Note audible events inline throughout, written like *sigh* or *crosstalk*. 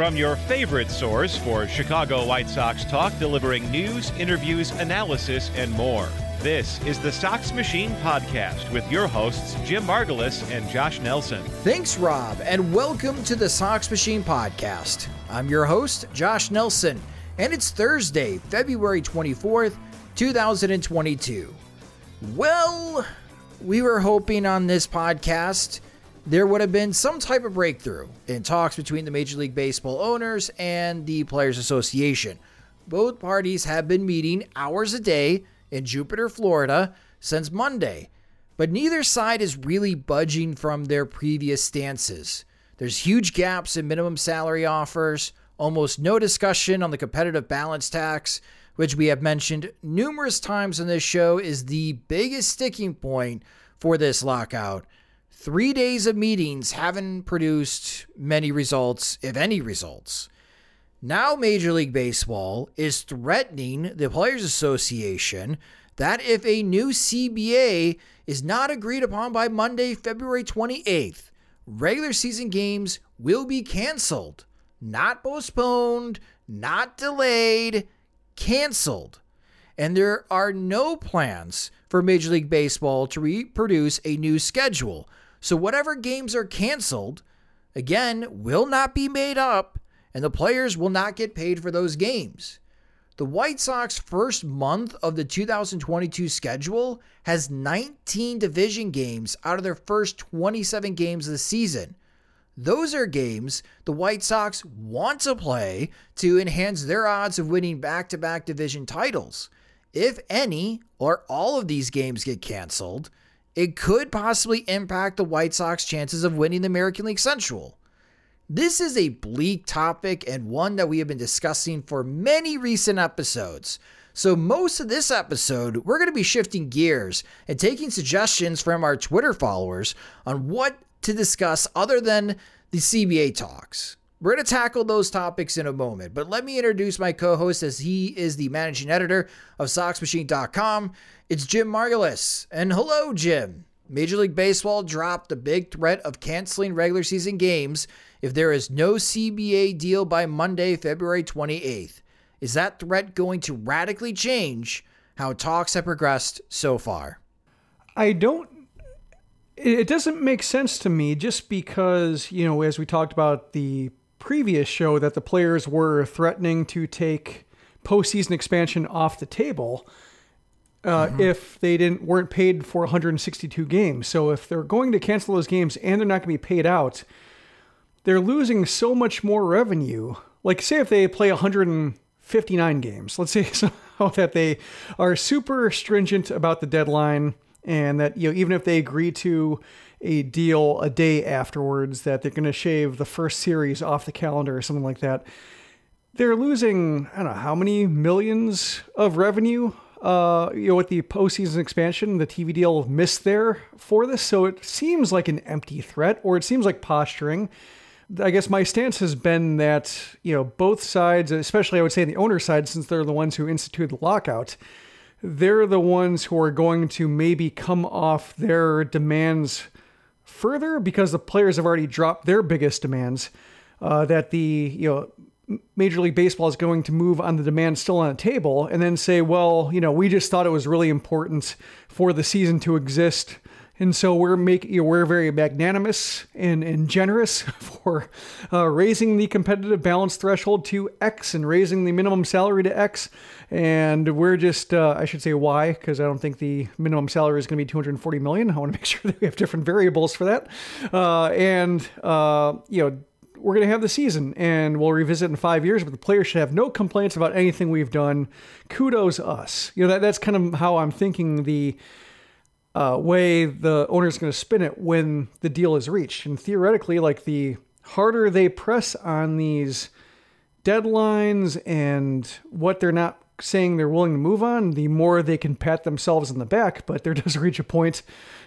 From your favorite source for Chicago White Sox talk, delivering news, interviews, analysis, and more. This is the Sox Machine Podcast with your hosts, Jim Margalus and Josh Nelson. Thanks, Rob, and welcome to the Sox Machine Podcast. I'm your host, Josh Nelson, and it's Thursday, February 24th, 2022. Well, we were hoping on this podcast there would have been some type of breakthrough in talks between the Major League Baseball owners and the Players Association. Both parties have been meeting hours a day in Jupiter, Florida since Monday, but neither side is really budging from their previous stances. There's huge gaps in minimum salary offers, almost no discussion on the competitive balance tax, which we have mentioned numerous times on this show is the biggest sticking point for this lockout. Three days of meetings haven't produced many results, if any results. Now, Major League Baseball is threatening the Players Association that if a new CBA is not agreed upon by Monday, February 28th, regular season games will be canceled. Not postponed, not delayed, canceled. And there are no plans for Major League Baseball to reproduce a new schedule. So whatever games are canceled, again, will not be made up, and the players will not get paid for those games. The White Sox first month of the 2022 schedule has 19 division games out of their first 27 games of the season. Those are games the White Sox want to play to enhance their odds of winning back to back division titles. If any or all of these games get canceled, it could possibly impact the White Sox chances of winning the American League Central. This is a bleak topic and one that we have been discussing for many recent episodes. So, most of this episode, we're going to be shifting gears and taking suggestions from our Twitter followers on what to discuss other than the CBA talks. We're going to tackle those topics in a moment, but let me introduce my co host as he is the managing editor of SoxMachine.com. It's Jim Margalus. And hello, Jim. Major League Baseball dropped the big threat of canceling regular season games if there is no CBA deal by Monday, February 28th. Is that threat going to radically change how talks have progressed so far? I don't it doesn't make sense to me just because, you know, as we talked about the previous show that the players were threatening to take postseason expansion off the table uh, mm-hmm. if they didn't weren't paid for 162 games. So if they're going to cancel those games and they're not going to be paid out, they're losing so much more revenue. Like say if they play 159 games, let's say *laughs* somehow that they are super stringent about the deadline and that you know even if they agree to a deal a day afterwards that they're going to shave the first series off the calendar or something like that. They're losing, I don't know, how many millions of revenue, uh, you know, with the postseason expansion, the TV deal missed there for this. So it seems like an empty threat or it seems like posturing. I guess my stance has been that, you know, both sides, especially I would say the owner side, since they're the ones who instituted the lockout, they're the ones who are going to maybe come off their demands further because the players have already dropped their biggest demands. Uh, that the you know Major League Baseball is going to move on the demand still on the table, and then say, well, you know, we just thought it was really important for the season to exist and so we're making you know, we're very magnanimous and, and generous *laughs* for uh, raising the competitive balance threshold to X and raising the minimum salary to X. And we're just uh, I should say why because I don't think the minimum salary is going to be 240 million. I want to *laughs* make sure that we have different variables for that. Uh, and uh, you know we're going to have the season and we'll revisit in five years, but the players should have no complaints about anything we've done. Kudos us. You know, that, that's kind of how I'm thinking the uh, way the owner is going to spin it when the deal is reached. And theoretically, like the harder they press on these deadlines and what they're not saying they're willing to move on, the more they can pat themselves in the back. But there *laughs* does reach a point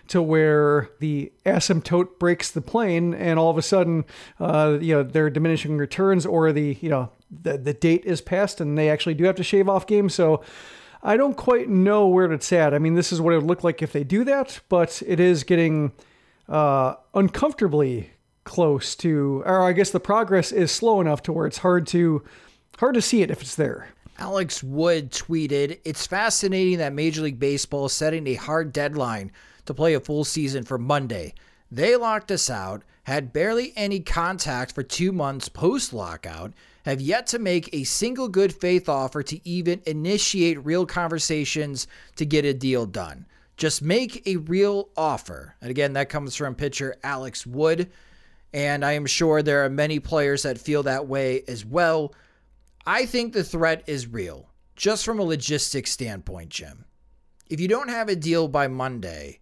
to where the asymptote breaks the plane, and all of a sudden, uh, you know, they're diminishing returns, or the you know the the date is passed, and they actually do have to shave off games. So I don't quite know where it's at. I mean, this is what it would look like if they do that, but it is getting uh, uncomfortably close to, or I guess the progress is slow enough to where it's hard to hard to see it if it's there. Alex Wood tweeted, "It's fascinating that Major League Baseball is setting a hard deadline to play a full season for Monday. They locked us out, had barely any contact for two months post lockout." have yet to make a single good faith offer to even initiate real conversations to get a deal done. Just make a real offer. And again, that comes from pitcher Alex Wood. And I am sure there are many players that feel that way as well. I think the threat is real, just from a logistics standpoint, Jim. If you don't have a deal by Monday,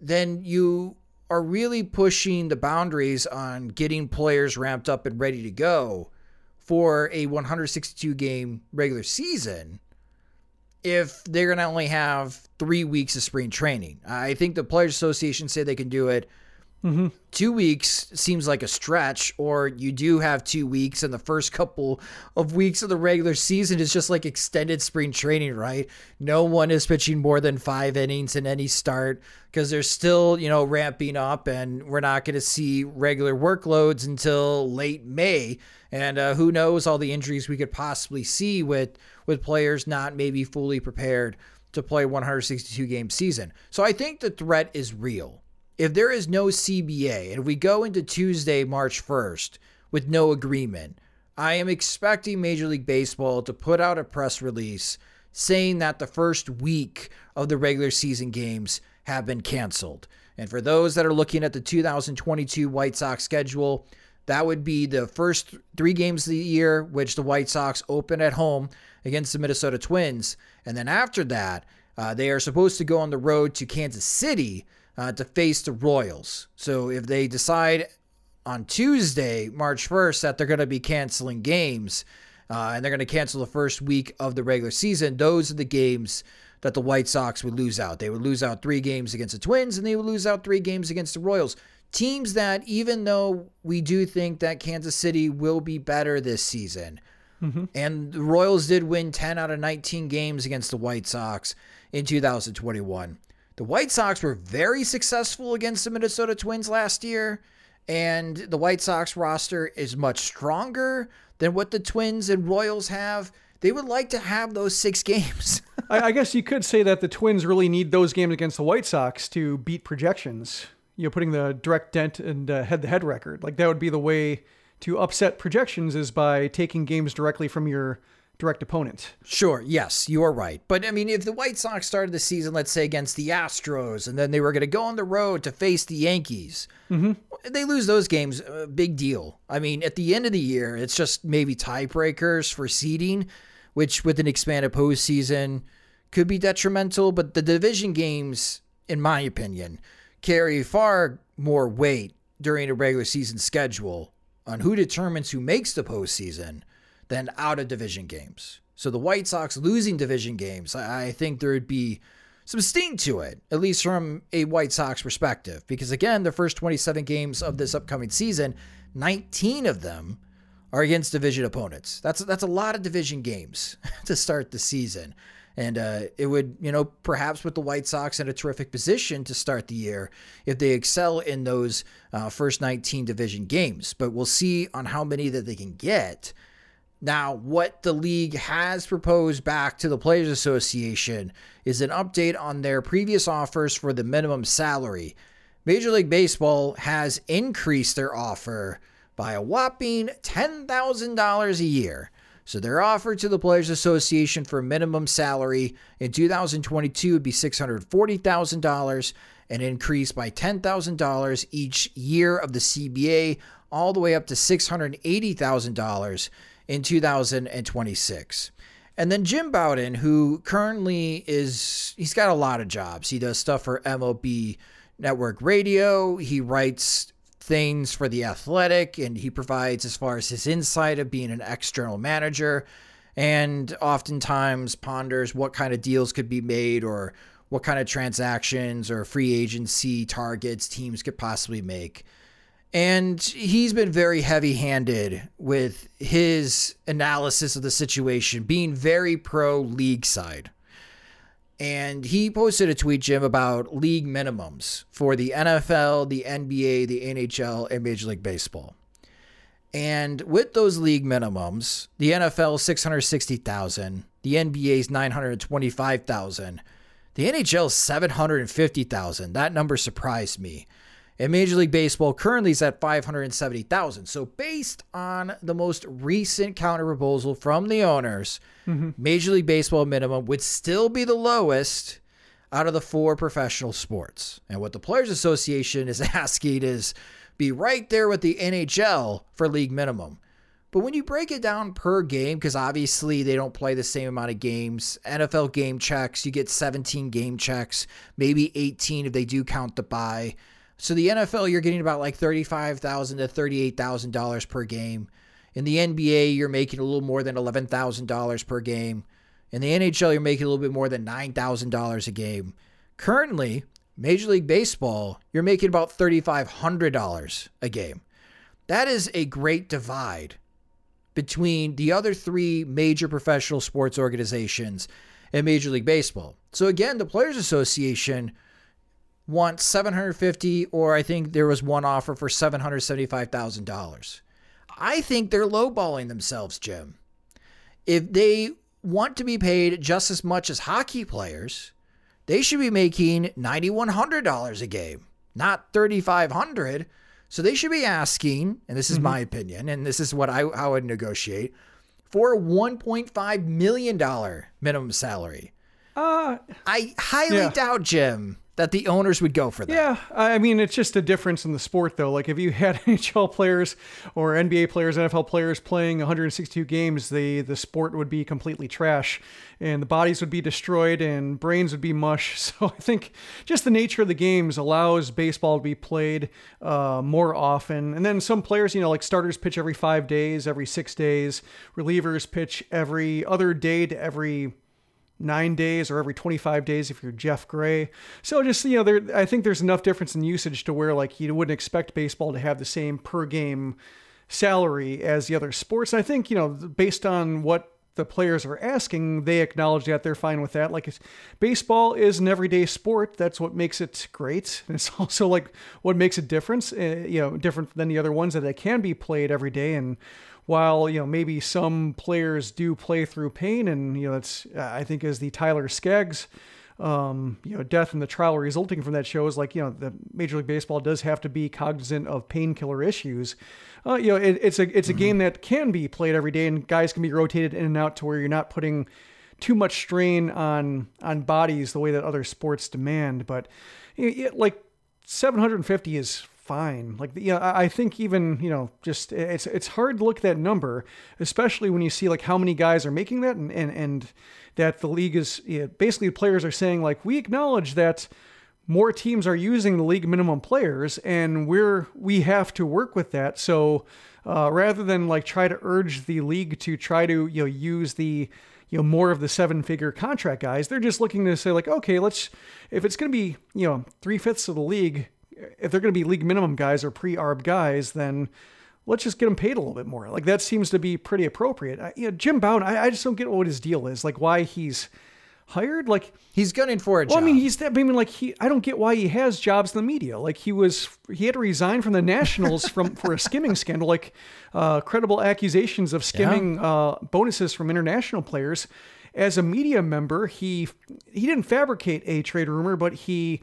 then you are really pushing the boundaries on getting players ramped up and ready to go for a 162 game regular season if they're going to only have three weeks of spring training. I think the Players Association say they can do it. Mm-hmm. Two weeks seems like a stretch, or you do have two weeks, and the first couple of weeks of the regular season is just like extended spring training, right? No one is pitching more than five innings in any start because they're still, you know, ramping up, and we're not going to see regular workloads until late May and uh, who knows all the injuries we could possibly see with with players not maybe fully prepared to play 162 game season. So I think the threat is real. If there is no CBA and we go into Tuesday, March 1st with no agreement, I am expecting Major League Baseball to put out a press release saying that the first week of the regular season games have been canceled. And for those that are looking at the 2022 White Sox schedule, that would be the first three games of the year, which the White Sox open at home against the Minnesota Twins. And then after that, uh, they are supposed to go on the road to Kansas City uh, to face the Royals. So if they decide on Tuesday, March 1st, that they're going to be canceling games uh, and they're going to cancel the first week of the regular season, those are the games that the White Sox would lose out. They would lose out three games against the Twins and they would lose out three games against the Royals teams that, even though we do think that Kansas City will be better this season, mm-hmm. and the Royals did win 10 out of 19 games against the White Sox in 2021. The White Sox were very successful against the Minnesota Twins last year, and the White Sox roster is much stronger than what the Twins and Royals have. They would like to have those six *laughs* games. I, I guess you could say that the Twins really need those games against the White Sox to beat projections you know putting the direct dent and head to head record. Like that would be the way to upset projections is by taking games directly from your direct opponent. Sure, yes, you are right. But I mean, if the White Sox started the season, let's say against the Astros, and then they were going to go on the road to face the Yankees, mm-hmm. they lose those games, uh, big deal. I mean, at the end of the year, it's just maybe tiebreakers for seeding, which with an expanded postseason could be detrimental. But the division games, in my opinion, carry far more weight during a regular season schedule on who determines who makes the postseason than out of division games. So the White Sox losing division games, I think there would be some sting to it, at least from a White Sox perspective. Because again, the first 27 games of this upcoming season, 19 of them are against division opponents. That's that's a lot of division games *laughs* to start the season. And uh, it would, you know, perhaps put the White Sox in a terrific position to start the year if they excel in those uh, first 19 division games. But we'll see on how many that they can get. Now, what the league has proposed back to the Players Association is an update on their previous offers for the minimum salary. Major League Baseball has increased their offer by a whopping $10,000 a year. So their offer to the Players Association for minimum salary in 2022 would be $640,000, an increase by $10,000 each year of the CBA, all the way up to $680,000 in 2026. And then Jim Bowden, who currently is, he's got a lot of jobs. He does stuff for MLB Network Radio. He writes things for The Athletic, and he provides as far as his insight of being an external manager, and oftentimes ponders what kind of deals could be made or what kind of transactions or free agency targets teams could possibly make. And he's been very heavy handed with his analysis of the situation, being very pro league side. And he posted a tweet, Jim, about league minimums for the NFL, the NBA, the NHL, and Major League Baseball. And with those league minimums, the NFL 660,000, the NBA's 925,000, the NHL 750,000. That number surprised me. And Major League Baseball currently is at 570,000. So based on the most recent counter proposal from the owners, mm-hmm. Major League Baseball minimum would still be the lowest out of the four professional sports. And what the Players Association is *laughs* asking is be right there with the NHL for league minimum. But when you break it down per game, because obviously they don't play the same amount of games, NFL game checks, you get 17 game checks, maybe 18 if they do count the bye. So the NFL, you're getting about like thirty-five thousand to thirty-eight thousand dollars per game. In the NBA, you're making a little more than eleven thousand dollars per game. In the NHL, you're making a little bit more than nine thousand dollars a game. Currently, Major League Baseball, you're making about thirty-five hundred dollars a game. That is a great divide between the other three major professional sports organizations and Major League Baseball. So again, the Players Association want 750 or I think there was one offer for $775,000. I think they're lowballing themselves, Jim. If they want to be paid just as much as hockey players, they should be making $9100 a game, not 3500. So they should be asking, and this is mm-hmm. my opinion, and this is what I how I would negotiate for a 1.5 million dollar minimum salary. Uh, I highly yeah. doubt, Jim, that the owners would go for that. Yeah, I mean it's just a difference in the sport though. Like if you had *laughs* NHL players or NBA players, NFL players playing 162 games, the the sport would be completely trash and the bodies would be destroyed and brains would be mush. *laughs* So I think just the nature of the games allows baseball to be played uh, more often. And then some players, you know, like starters pitch every 5 days, every 6 days, relievers pitch every other day to every nine days or every 25 days if you're Jeff Gray. So just, you know, there, I think there's enough difference in usage to where like you wouldn't expect baseball to have the same per game salary as the other sports. And I think, you know, based on what the players are asking, they acknowledge that they're fine with that. Like baseball is an everyday sport. That's what makes it great. And *laughs* it's also like what makes a difference, uh, you know, different than the other ones that it can be played every day. And while you know maybe some players do play through pain, and you know it's I think as the Tyler Skaggs um, you know, death and the trial resulting from that shows like, you know, the Major League Baseball does have to be cognizant of painkiller issues. Uh, you know, it, it's a it's a mm-hmm. game that can be played every day, and guys can be rotated in and out to where you're not putting too much strain on on bodies the way that other sports demand. But it, like 750 is fine. Like, you know, I think even, you know, just it's, it's hard to look at that number, especially when you see like how many guys are making that and, and, and that the league is you know, basically players are saying like, we acknowledge that more teams are using the league minimum players and we're, we have to work with that. So, uh, rather than like try to urge the league to try to, you know, use the, you know more of the seven figure contract guys they're just looking to say like okay let's if it's going to be you know three fifths of the league if they're going to be league minimum guys or pre-arb guys, then let's just get them paid a little bit more. Like that seems to be pretty appropriate. I, you know, Jim Bowden, I, I, just don't get what his deal is. Like why he's hired? Like he's gunning for a well, job. I mean, he's. I mean, like he. I don't get why he has jobs in the media. Like he was. He had to resign from the Nationals from for a skimming scandal. Like uh, credible accusations of skimming yeah. uh, bonuses from international players. As a media member, he he didn't fabricate a trade rumor, but he.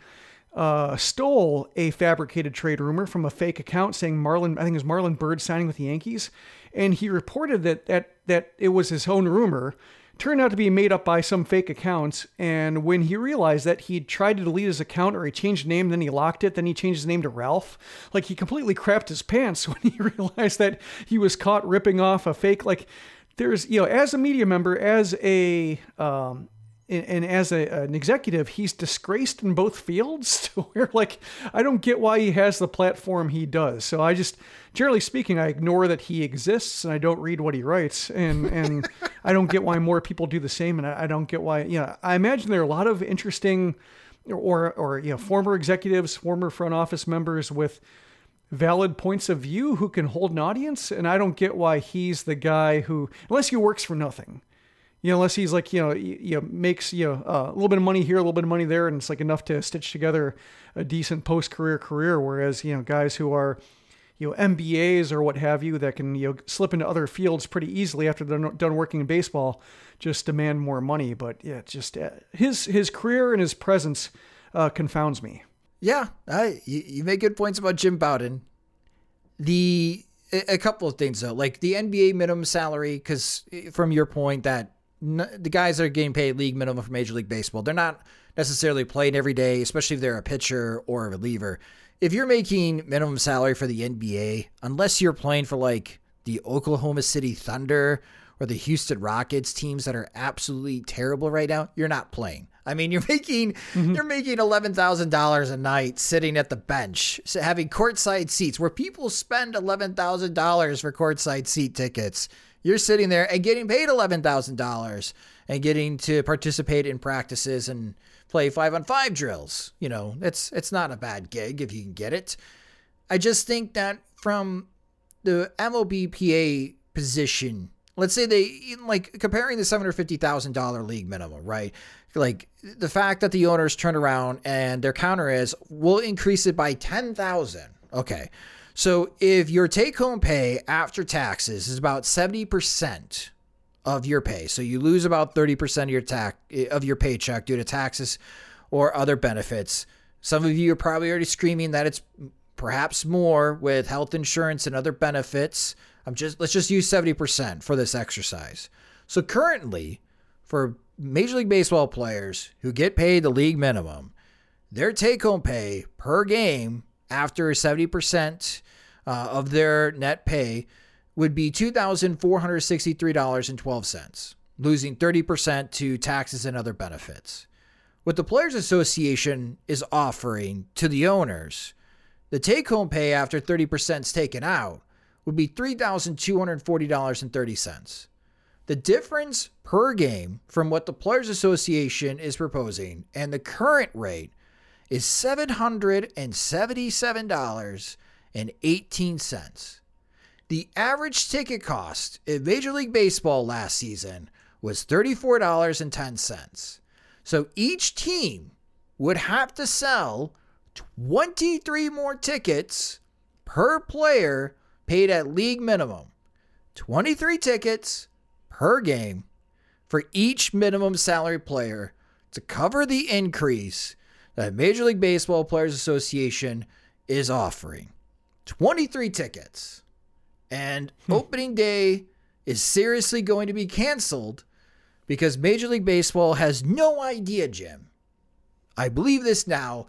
Uh, stole a fabricated trade rumor from a fake account saying Marlon, I think it was Marlon Byrd signing with the Yankees, and he reported that that that it was his own rumor turned out to be made up by some fake accounts. And when he realized that he tried to delete his account or he changed name, then he locked it, then he changed his name to Ralph. Like he completely crapped his pants *laughs* when he realized that he was caught ripping off a fake. Like there's, you know, as a media member, as a, um, and, as a, an executive, he's disgraced in both fields *laughs* to where, like, I don't get why he has the platform he does. So I just, generally speaking, I ignore that he exists and I don't read what he writes. And, and *laughs* I don't get why more people do the same. And I, I don't get why, you know, I imagine there are a lot of interesting or, or, you know, former executives, former front office members with valid points of view who can hold an audience. And I don't get why he's the guy who, unless he works for nothing you know, unless he's like, you know, you know, makes, you know, uh, a little bit of money here, a little bit of money there, and it's like enough to stitch together a decent post career career. Whereas, you know, guys who are, you know, MBAs or what have you that can, you know, slip into other fields pretty easily after they're done working in baseball just demand more money. But yeah, just uh, his, his career and his presence uh, confounds me. Yeah. I, you, you make good points about Jim Bowden. The, a couple of things though, like the NBA minimum salary, because eh, from your point that the guys that are getting paid league minimum for Major League Baseball, they're not necessarily playing every day, especially if they're a pitcher or a reliever. If you're making minimum salary for the NBA, unless you're playing for like the Oklahoma City Thunder or the Houston Rockets teams that are absolutely terrible right now, you're not playing. I mean, *laughs* you're making mm-hmm. you're making eleven thousand dollars a night sitting at the bench, having courtside seats where people spend eleven thousand dollars for courtside seat tickets you're sitting there and getting paid $11,000 and getting to participate in practices and play five on five drills. You know, it's it's not a bad gig if you can get it. I just think that from the MLBPA position, let's say they like comparing the $750,000 league minimum, right? Like the fact that the owners turn around and their counter is we'll increase it by 10,000. Okay. So if your take home pay after taxes is about 70% of your pay, so you lose about 30% of your tax of your paycheck due to taxes or other benefits. Some of you are probably already screaming that it's perhaps more with health insurance and other benefits. I'm just let's just use 70% for this exercise. So currently, for Major League Baseball players who get paid the league minimum, their take home pay per game after 70% uh, of their net pay would be $2,463.12, losing 30% to taxes and other benefits. What the Players Association is offering to the owners, the take home pay after 30% is taken out would be $3,240.30. The difference per game from what the Players Association is proposing and the current rate is $777.18. The average ticket cost in Major League Baseball last season was $34.10. So each team would have to sell 23 more tickets per player paid at league minimum. 23 tickets per game for each minimum salary player to cover the increase that Major League Baseball Players Association is offering 23 tickets. And hmm. opening day is seriously going to be canceled because Major League Baseball has no idea, Jim. I believe this now,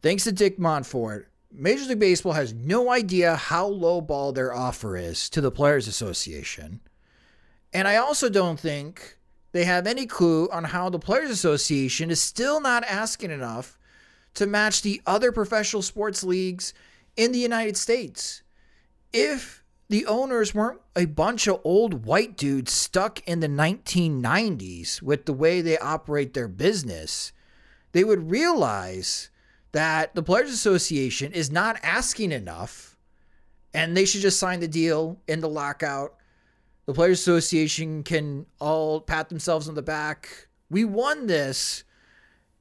thanks to Dick Monfort. Major League Baseball has no idea how low ball their offer is to the Players Association. And I also don't think they have any clue on how the Players Association is still not asking enough to match the other professional sports leagues in the United States. If the owners weren't a bunch of old white dudes stuck in the 1990s with the way they operate their business, they would realize that the Players Association is not asking enough and they should just sign the deal in the lockout the Players Association can all pat themselves on the back We won this,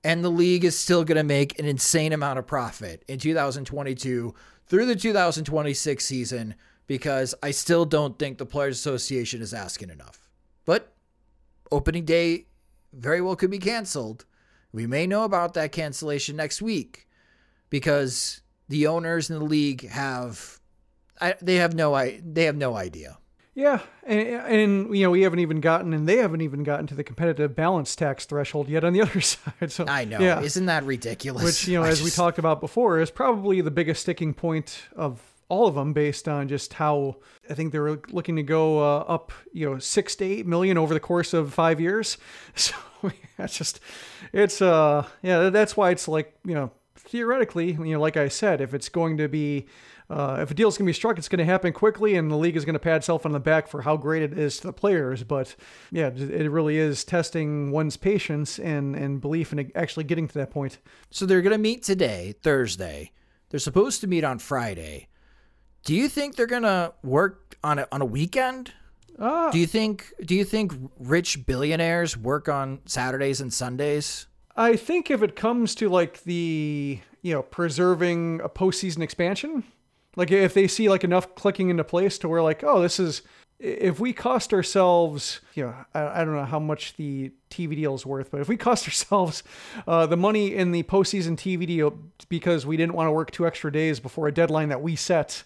and the league is still going to make an insane amount of profit in 2022 through the 2026 season because I still don't think the Players Association is asking enough. But opening day very well could be canceled. We may know about that cancellation next week because the owners in the league have I, they have no I they have no idea. Yeah, and, and you know we haven't even gotten, and they haven't even gotten to the competitive balance tax threshold yet on the *laughs* other side. So I know, yeah. isn't that ridiculous? Which you *laughs* know, I as we talked about before, is probably the biggest sticking point of all of them, based on just how I think they were looking to go uh, up, you know, six to eight million over the course of five years. *laughs* So that's just, it's uh, yeah, that's why it's like you know, theoretically, you know, like I said, if it's going to be uh, if a deal's going to be struck, it's going to happen quickly, and the league is going to pat itself on the back for how great it is to the players. But yeah, it really is testing one's patience and, and belief in actually getting to that point. So they're going to meet today, Thursday. They're supposed to meet on Friday. Do you think they're going to work on a, on a weekend? Uh, Do you think do you think rich billionaires work on Saturdays and Sundays? I think if it comes to like the you know preserving a postseason expansion, like if they see like enough clicking into place to where like oh this is if we cost ourselves you know I, I don't know how much the TV deal is worth, but if we *laughs* cost ourselves uh, the money in the postseason TV deal because we didn't want to work two extra days before a deadline that we set,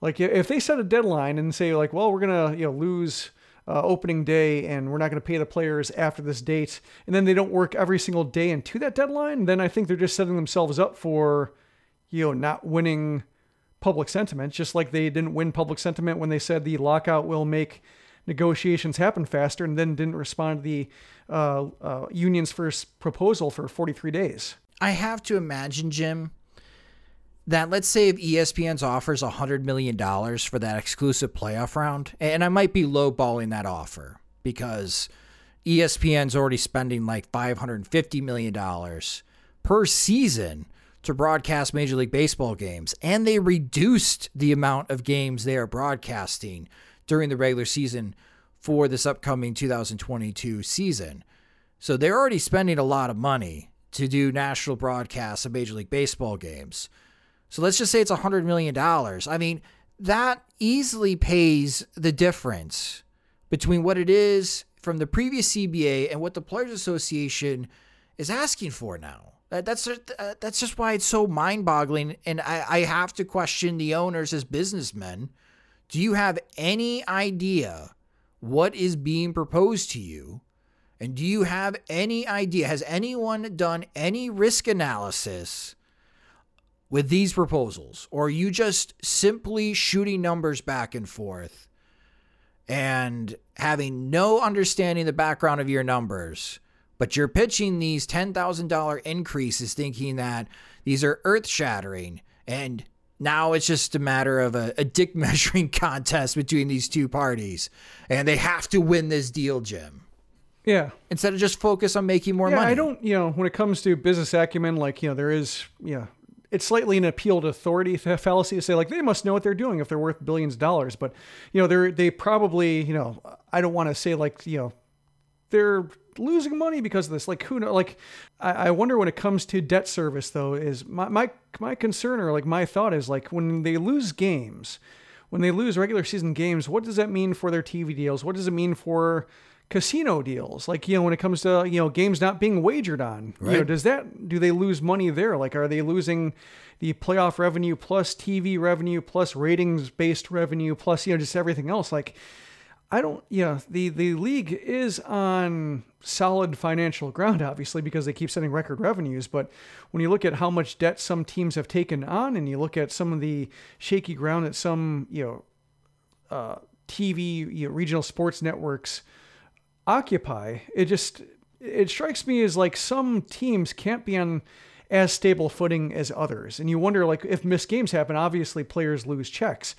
like if they set a deadline and say like well we're gonna you know lose uh, opening day and we're not going to pay the players after this date and then they don't work every single day into that deadline then i think they're just setting themselves up for you know not winning public sentiment just like they didn't win public sentiment when they said the lockout will make negotiations happen faster and then didn't respond to the uh, uh, union's first proposal for 43 days. I have to imagine, Jim, that let's say if ESPN's offers $100 million for that exclusive playoff round, and I might be lowballing that offer because ESPN's already spending like $550 million per season to broadcast Major League Baseball games, and they reduced the amount of games they are broadcasting during the regular season for this upcoming 2022 season. So they're already spending a lot of money to do national broadcasts of Major League Baseball games. So let's just say it's $100 million. I mean, that easily pays the difference between what it is from the previous CBA and what the Players Association is asking for now. That- That's just, uh, that's just why it's so mind-boggling, and I, I have to question the owners as businessmen. Do you have any idea what is being proposed to you? And do you have any idea? Has anyone done any risk analysis with these proposals? Or are you just simply shooting numbers back and forth and having no understanding the background of your numbers? But you're pitching these $10,000 increases thinking that these are earth shattering. And now it's just a matter of a, a dick *laughs* measuring contest between these two parties. And they have to win this deal, Jim yeah instead of just focus on making more yeah, money. I don't, you know, when it comes to business acumen, like, you know, there is, you know, it's slightly an appeal to authority fallacy to say like they must know what they're doing if they're worth billions of dollars. But you know, they're they probably, you know, I don't want to say like, you know, they're losing money because of this. Like who know like I, I wonder when it comes to debt service though, is my my my concern or like my thought is like when they lose games, when they lose regular season games, what does that mean for their TV deals? What does it mean for casino deals? Like, you know, when it comes to, you know, games not being wagered on, you know, does that, do they lose money there? Like, are they losing the playoff revenue plus TV revenue plus ratings based revenue plus, you know, just everything else? Like, I don't, you know, the, the league is on solid financial ground, obviously, because they keep setting record revenues. But when you look at how much debt some teams have taken on and you look at some of the shaky ground that some, you know, uh, TV, you know, regional sports networks occupy, it just, it strikes me as like some teams can't be on as stable footing as others. And you wonder, like, if missed games happen, obviously players lose checks.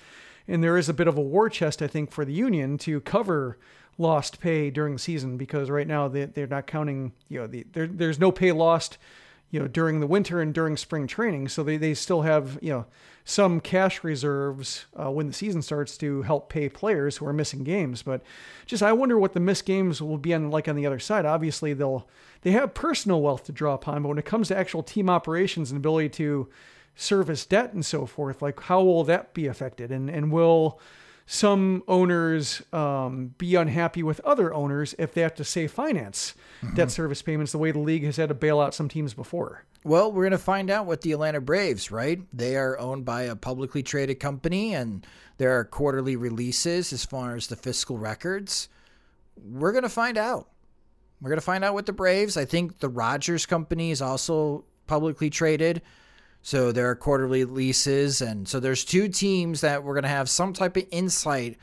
And there is a bit of a war chest, I think, for the union to cover lost pay during the season because right now they, they're not counting, you know, the, there, there's no pay lost, you know, during the winter and during spring training. So they, they still have, you know, some cash reserves uh, when the season starts to help pay players who are missing games. But just, I wonder what the missed games will be on like on the other side. Obviously they'll, they have personal wealth to draw upon, but when it comes to actual team operations and ability to service debt and so forth, like how will that be affected? And, and will, some owners um, be unhappy with other owners if they have to say finance mm-hmm. debt service payments the way the league has had to bail out some teams before. Well, we're going to find out with the Atlanta Braves, right? They are owned by a publicly traded company and there are quarterly releases as far as the fiscal records. We're going to find out. We're going to find out with the Braves. I think the Rogers company is also publicly traded. So there are quarterly leases. And so there's two teams that we're going to have some type of insight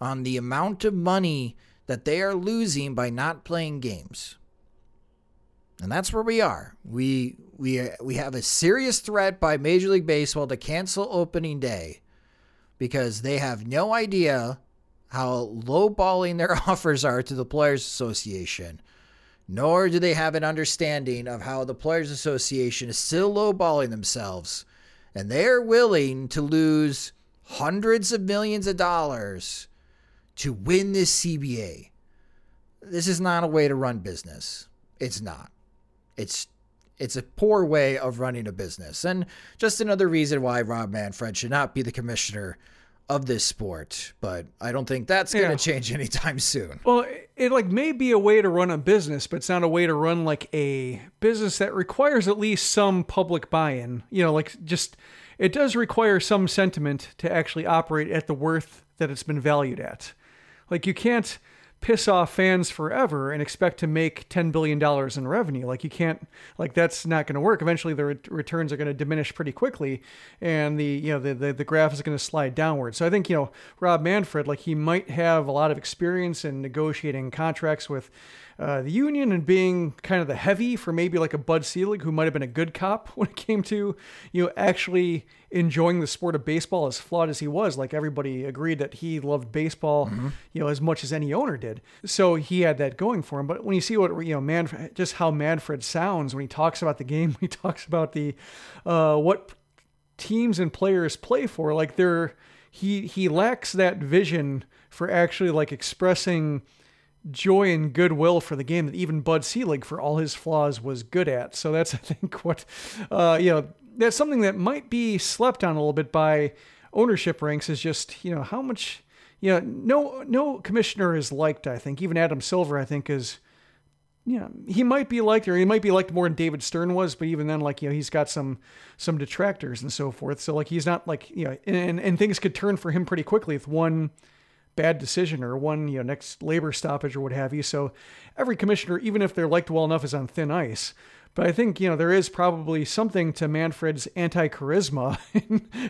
on the amount of money that they are losing by not playing games. And that's where we are. We we we have a serious threat by Major League Baseball to cancel opening day because they have no idea how lowballing their *laughs* offers are to the Players Association nor do they have an understanding of how the Players Association is still lowballing themselves. And they are willing to lose hundreds of millions of dollars to win this CBA. This is not a way to run business. It's not. It's it's a poor way of running a business. And just another reason why Rob Manfred should not be the commissioner of this sport, but I don't think that's going to yeah. change anytime soon. Well, it, it like may be a way to run a business, but it's not a way to run like a business that requires at least some public buy-in. You know, like just it does require some sentiment to actually operate at the worth that it's been valued at. Like you can't piss off fans forever and expect to make $10 billion in revenue. Like you can't, like that's not going to work. Eventually the re- returns are going to diminish pretty quickly and the, you know, the, the, the graph is going to slide downward. So I think, you know, Rob Manfred, like he might have a lot of experience in negotiating contracts with uh, the union and being kind of the heavy for maybe like a Bud Selig who might have been a good cop *laughs* when it came to, you know, actually enjoying the sport of baseball as flawed as he was. Like everybody agreed that he loved baseball, mm-hmm. you know, as much as any owner did. So he had that going for him. But when you see what, you know, man, just how Manfred sounds when he talks about the game, *laughs* he talks about the, uh, what teams and players play for, like they're, he, he lacks that vision for actually like expressing joy and goodwill for the game that even Bud Selig, for all his flaws, was good at. So that's, *laughs* I think, what, uh, you know, that's something that might be slept on a little bit by ownership ranks is just, you know, how much, you know, no, no commissioner is liked, I think. Even Adam Silver, I think, is, you know, he might be liked or he might be liked more than David Stern was, but even then, like, you know, he's got some, some detractors and so forth. So like, he's not like, you know, and, and things could turn for him pretty quickly if one, bad decision or one, you know, next labor stoppage or what have you. So every commissioner, even if they're liked well enough, is on thin ice. But I think, you know, there is probably something to Manfred's anti charisma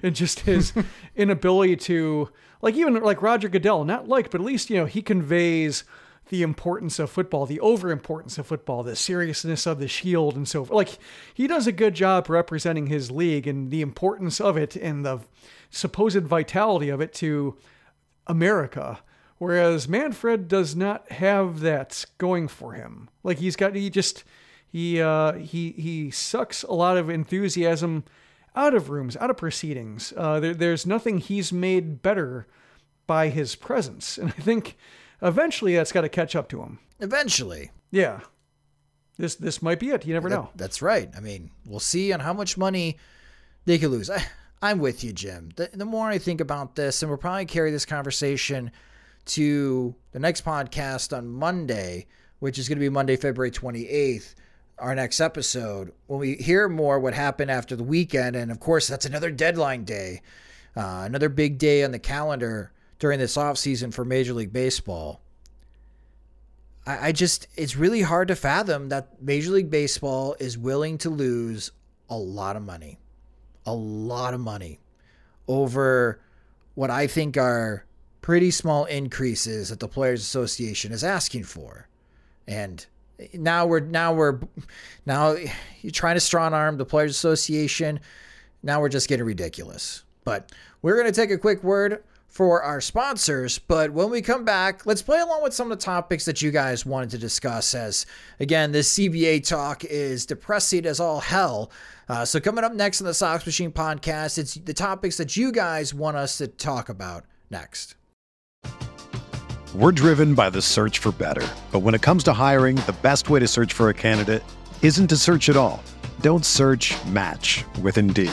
and *laughs* just his *laughs* inability to, like, even like Roger Goodell, not liked, but at least, you know, he conveys the importance of football, the over importance of football, the seriousness of the shield, and so forth. Like, he does a good job representing his league and the importance of it and the supposed vitality of it to America. Whereas Manfred does not have that going for him. Like he's got he just he uh, he he sucks a lot of enthusiasm out of rooms, out of proceedings. Uh, there, there's nothing he's made better by his presence, and I think eventually that's got to catch up to him. Eventually, yeah. This this might be it. You never know. that's right. I mean, we'll see on how much money they could lose. I, I'm with you, Jim. The, the more I think about this, and we'll probably carry this conversation to the next podcast on Monday, which is going to be Monday, February 28th, our next episode, when we hear more what happened after the weekend. And of course, that's another deadline day, uh, another big day on the calendar during this offseason for Major League Baseball. I, I just, it's really hard to fathom that Major League Baseball is willing to lose a lot of money a lot of money over what I think are pretty small increases that the Players Association is asking for. And now we're now we're now you're trying to strong arm the Players Association. Now we're just getting ridiculous. But we're going to take a quick word for our sponsors. But when we come back, let's play along with some of the topics that you guys wanted to discuss. As again, this CBA talk is depressing as all hell. Uh, so, coming up next on the Sox Machine podcast, it's the topics that you guys want us to talk about next. We're driven by the search for better. But when it comes to hiring, the best way to search for a candidate isn't to search at all. Don't search match with Indeed.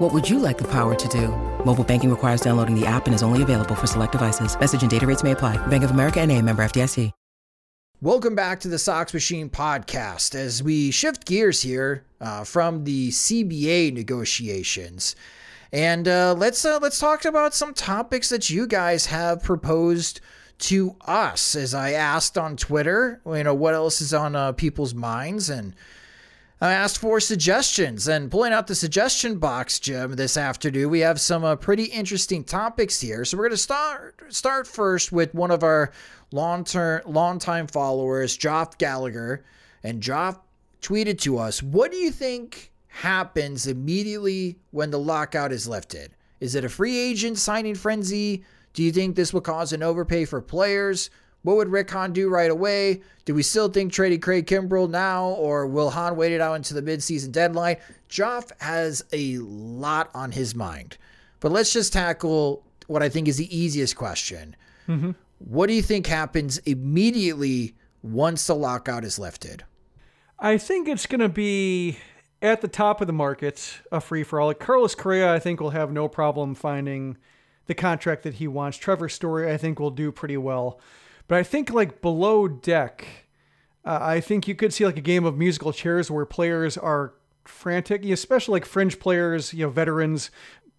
What would you like the power to do? Mobile banking requires downloading the app and is only available for select devices. Message and data rates may apply. Bank of America and a member FDIC. Welcome back to the Sox Machine podcast as we shift gears here uh, from the CBA negotiations. And uh, let's uh, let's talk about some topics that you guys have proposed to us. As I asked on Twitter, you know what else is on uh, people's minds, and I asked for suggestions. And pulling out the suggestion box, Jim, this afternoon, we have some uh, pretty interesting topics here. So we're going to start start first with one of our long term, long time followers, Joff Gallagher, and Joff tweeted to us, "What do you think happens immediately when the lockout is lifted? Is it a free agent signing frenzy? Do you think this will cause an overpay for players? What would Rick Hahn do right away? Do we still think trading Craig Kimbrel now, or will Hahn wait it out into the midseason deadline? Joff has a lot on his mind. But let's just tackle what I think is the easiest question. Mm-hmm. What do you think happens immediately once the lockout is lifted? I think it's going to be at the top of the market, a free for all. Like Carlos Correa, I think will have no problem finding the contract that he wants. Trevor Story, I think will do pretty well. But I think like below deck, uh, I think you could see like a game of musical chairs where players are frantic, especially like fringe players, you know, veterans,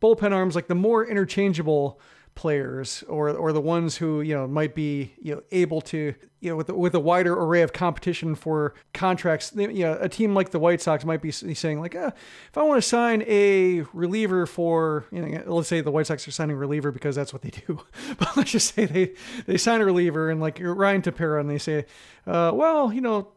bullpen arms, like the more interchangeable players or or the ones who you know might be you know able to you know with with a wider array of competition for contracts you know a team like the White Sox might be saying like eh, if I want to sign a reliever for you know let's say the White Sox are signing a reliever because that's what they do. *laughs* But let's just say they they sign a reliever and like Ryan Tepera and they say uh, well you know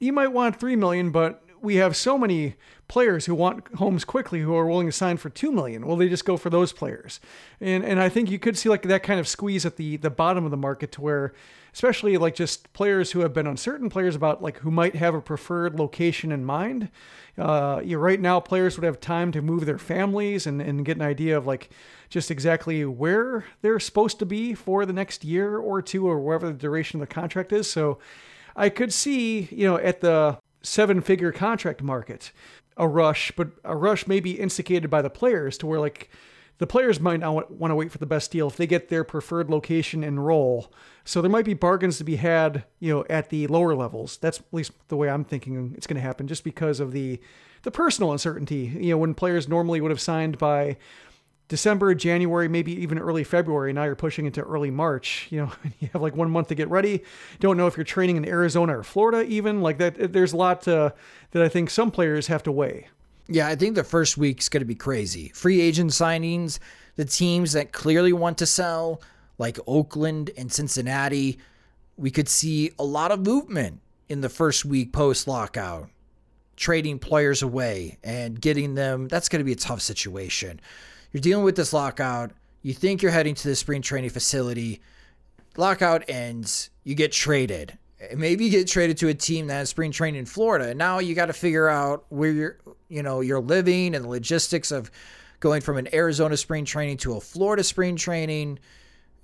you might want 3 million but we have so many players who want homes quickly who are willing to sign for two million. Well, they just go for those players, and and I think you could see like that kind of squeeze at the the bottom of the market to where, especially like just players who have been uncertain, players about like who might have a preferred location in mind. Uh, you know, right now, players would have time to move their families and and get an idea of like just exactly where they're supposed to be for the next year or two or whatever the duration of the contract is. So. I could see, you know, at the seven figure contract market a rush, but a rush may be instigated by the players to where like the players might not want to wait for the best deal if they get their preferred location and role. So there might be bargains to be had, you know, at the lower levels. That's at least the way I'm thinking it's going to happen, just because of the the personal uncertainty. You know, when players normally would have signed by December, January, maybe even early February. Now you're pushing into early March. You know, *laughs* you have like one month to get ready. Don't know if you're training in Arizona or Florida, even like that. There's a lot to, that I think some players have to weigh. Yeah, I think the first week's going to be crazy. Free agent signings, the teams that clearly want to sell, like Oakland and Cincinnati, we could see a lot of movement in the first week post lockout, trading players away and getting them, that's going to be a tough situation. You're dealing with this lockout. You think you're heading to the spring training facility. Lockout ends. You get traded. Maybe you get traded to a team that has spring training in Florida. And now you got to figure out where you're, you know, you're living and the logistics of going from an Arizona spring training to a Florida spring training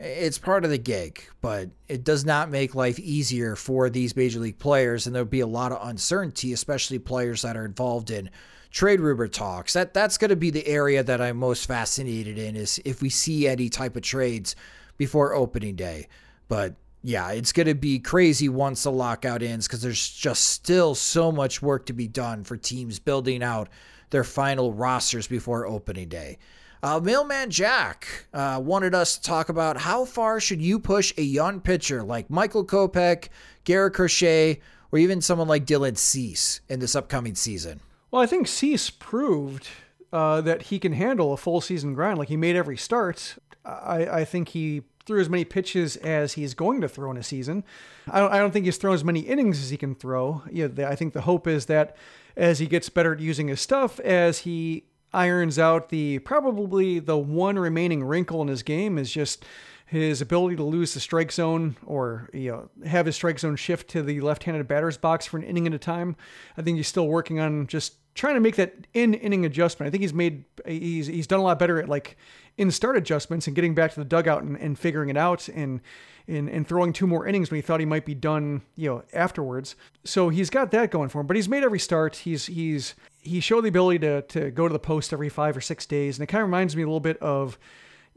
it's part of the gig, but it does not make life easier for these major league players, and there'll be a lot of uncertainty, especially players that are involved in trade rumor talks. That that's going to be the area that I'm most fascinated in is if we see any type of trades before opening day. But yeah, it's going to be crazy once the lockout ends because there's just still so much work to be done for teams building out their final rosters before opening day. Uh, Mailman Jack uh, wanted us to talk about how far should you push a young pitcher like Michael Kopech, Garrett Crochet, or even someone like Dylan Cease in this upcoming season? Well, I think Cease proved uh, that he can handle a full season grind. Like he made every start. I, I think he threw as many pitches as he's going to throw in a season. I don't, I don't think he's thrown as many innings as he can throw. Yeah, I think the hope is that as he gets better at using his stuff, as he irons out the probably the one remaining wrinkle in his game is just his ability to lose the strike zone or you know have his strike zone shift to the left-handed batter's box for an inning at a time. I think he's still working on just trying to make that in inning adjustment. I think he's made he's he's done a lot better at like in start adjustments and getting back to the dugout and, and figuring it out and and, and throwing two more innings when he thought he might be done, you know, afterwards. So he's got that going for him. But he's made every start. He's he's he showed the ability to to go to the post every five or six days, and it kind of reminds me a little bit of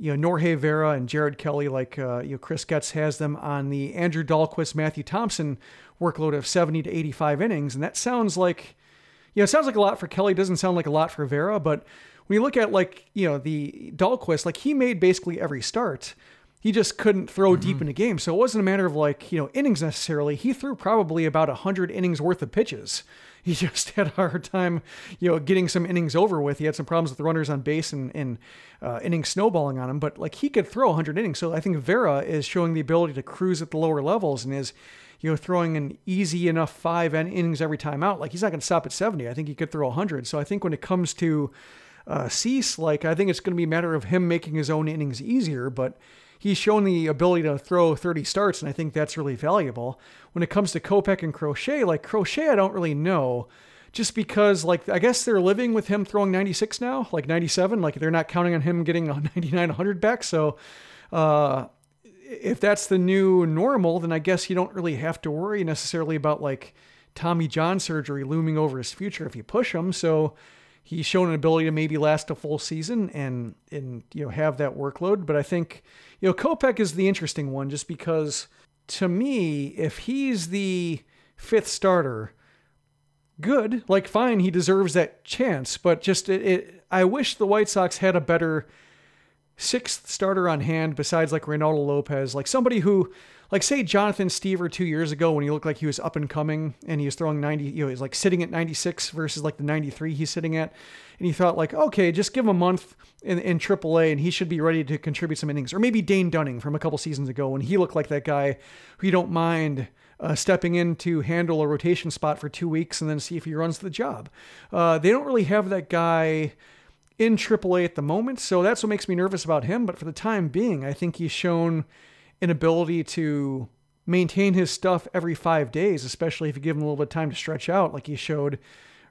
you know Norge Vera and Jared Kelley, like uh, you know Chris Getz has them on the Andrew Dalquist, Matthew Thompson workload of 70 to 85 innings, and that sounds like you know it sounds like a lot for Kelley. Doesn't sound like a lot for Vera, but when you look at like you know the Dalquist, like he made basically every start he just couldn't throw mm-hmm. deep in a game. So it wasn't a matter of like, you know, innings necessarily. He threw probably about 100 innings worth of pitches. *laughs* He just had a hard time, you know, getting some innings over with. He had some problems with runners on base and, and uh, innings snowballing on him, but like he could throw 100 innings. So I think Vera is showing the ability to cruise at the lower levels and is, you know, throwing an easy enough five innings every time out. Like he's not going to stop at 70. I think he could throw 100. So I think when it comes to uh, Cease, like I think it's going to be a matter of him making his own innings easier, but he's shown the ability to throw 30 starts, and I think that's really valuable. When it comes to Kopech and Crochet, like Crochet, I don't really know. Just because, like, I guess they're living with him throwing 96 now, like 97. Like, they're not counting on him getting a *laughs* 99, 100 back. So, uh, if that's the new normal, then I guess you don't really have to worry necessarily about like Tommy John surgery looming over his future if you push him. So, he's shown an ability to maybe last a full season and and you know have that workload. But I think you know Kopech is the interesting one just because to me, if he's the fifth starter, good, like fine, he deserves that chance. But just it, it I wish the White Sox had a better sixth starter on hand besides like Reynaldo Lopez, like somebody who like say Jonathan Stiever two years ago when he looked like he was up and coming and he was throwing 90, you know, he's like sitting at 96 versus like the 93 he's sitting at. And he thought like, okay, just give him a month in, in AAA and he should be ready to contribute some innings. Or maybe Dane Dunning from a couple seasons ago when he looked like that guy who you don't mind uh, stepping in to handle a rotation spot for two weeks and then see if he runs the job. Uh, they don't really have that guy in AAA at the moment, so that's what makes me nervous about him. But for the time being, I think he's shown an ability to maintain his stuff every five days, especially if you give him a little bit of time to stretch out, like he showed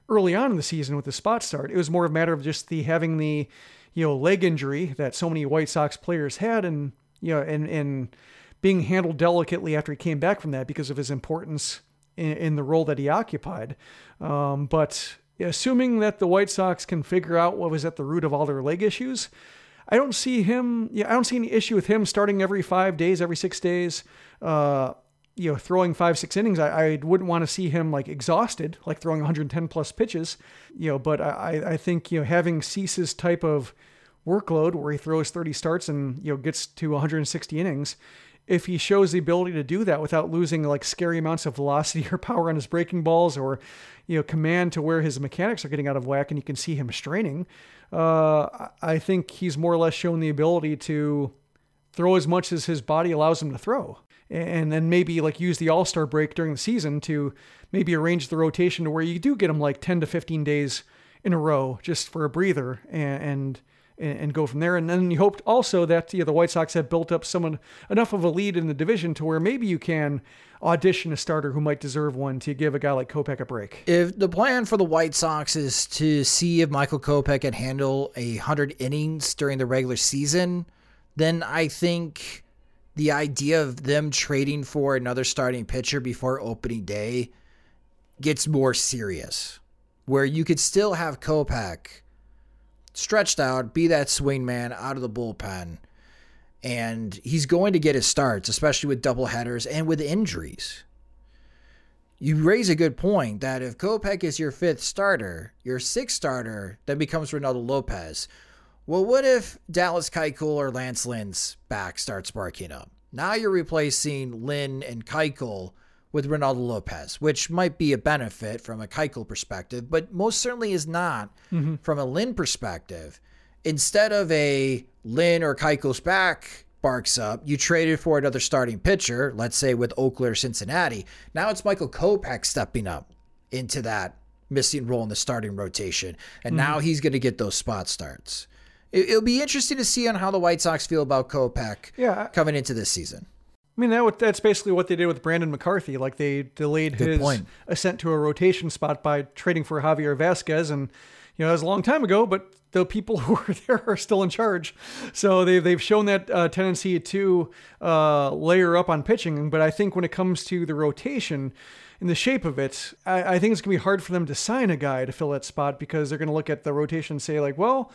early on in the season with the spot start. It was more of a matter of just the having the you know leg injury that so many White Sox players had, and you know, and and being handled delicately after he came back from that because of his importance in, in the role that he occupied. Um, but assuming that the White Sox can figure out what was at the root of all their leg issues, I don't see him. Yeah, I don't see any issue with him starting every five days, every six days. Uh, you know, throwing five, six innings. I, I wouldn't want to see him like exhausted, like throwing 110 plus pitches. You know, but I, I think you know having Cease's type of workload where he throws 30 starts and you know gets to 160 innings if he shows the ability to do that without losing like scary amounts of velocity *laughs* or power on his breaking balls or you know command to where his mechanics are getting out of whack and you can see him straining uh, I think he's more or less shown the ability to throw as much as his body allows him to throw. and then maybe like use the All Star break during the season to maybe arrange the rotation to where you do get him like 10 to 15 days in a row just for a breather and, and and, go from there. And then you hoped also that you know, the White Sox have built up someone enough of a lead in the division to where maybe you can audition a starter who might deserve one to give a guy like Kopech a break. If the plan for the White Sox is to see if Michael Kopech can handle a hundred innings during the regular season, then I think the idea of them trading for another starting pitcher before opening day gets more serious. Where you could still have Kopech stretched out, be that swing man out of the bullpen. And he's going to get his starts, especially with double headers and with injuries. You raise a good point that if Kopech is your fifth starter, your sixth starter then becomes Reynaldo Lopez. Well, what if Dallas Keuchel or Lance Lynn's back starts sparking up? Now you're replacing Lynn and Keuchel with Reynaldo Lopez, which might be a benefit from a Keuchel perspective, but most certainly is not mm-hmm. from a Lynn perspective. Instead of a Lynn or Keuchel's back barks up, you traded for another starting pitcher, let's say with Oakland or Cincinnati. Now it's Michael Kopech stepping up into that missing role in the starting rotation, and mm-hmm. now he's going to get those spot starts. It, will be interesting to see on how the White Sox feel about Kopech yeah. coming into this season. I mean, that, that's basically what they did with Brandon McCarthy. Like they delayed Good his point. ascent to a rotation spot by trading for Javier Vazquez, and you know that was a long time ago, but the people *laughs* who were there are still in charge. So they've they've shown that uh, tendency to uh, layer up on pitching. But I think when it comes to the rotation. In the shape of it, I, I think it's gonna be hard for them to sign a guy to fill that spot because they're gonna look at the rotation and say like, well,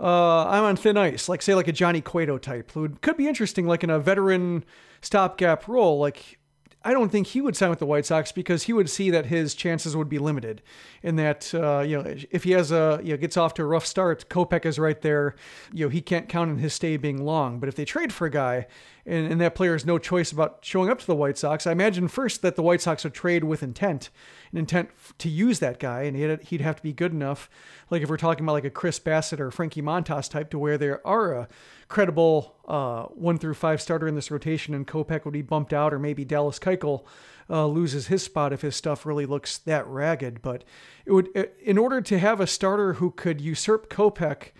uh, I'm on thin ice, like say like a Johnny Cueto type, who could be interesting, like in a veteran stopgap role. Like I don't think he would sign with the White Sox because he would see that his chances would be limited, in that uh, you know if he has a you know gets off to a rough start, Kopech is right there. You know he can't count on his stay being long. But if they trade for a guy and, and that player has no choice about showing up to the White Sox, I imagine first that the White Sox would trade with intent, an intent to use that guy, and he'd, he'd have to be good enough. Like if we're talking about like a Chris Bassitt or Frankie Montas type, to where there are a credible uh, one through five starter in this rotation, and Kopech would be bumped out, or maybe Dallas Keuchel uh, loses his spot if his stuff really looks that ragged. But it would, in order to have a starter who could usurp Kopech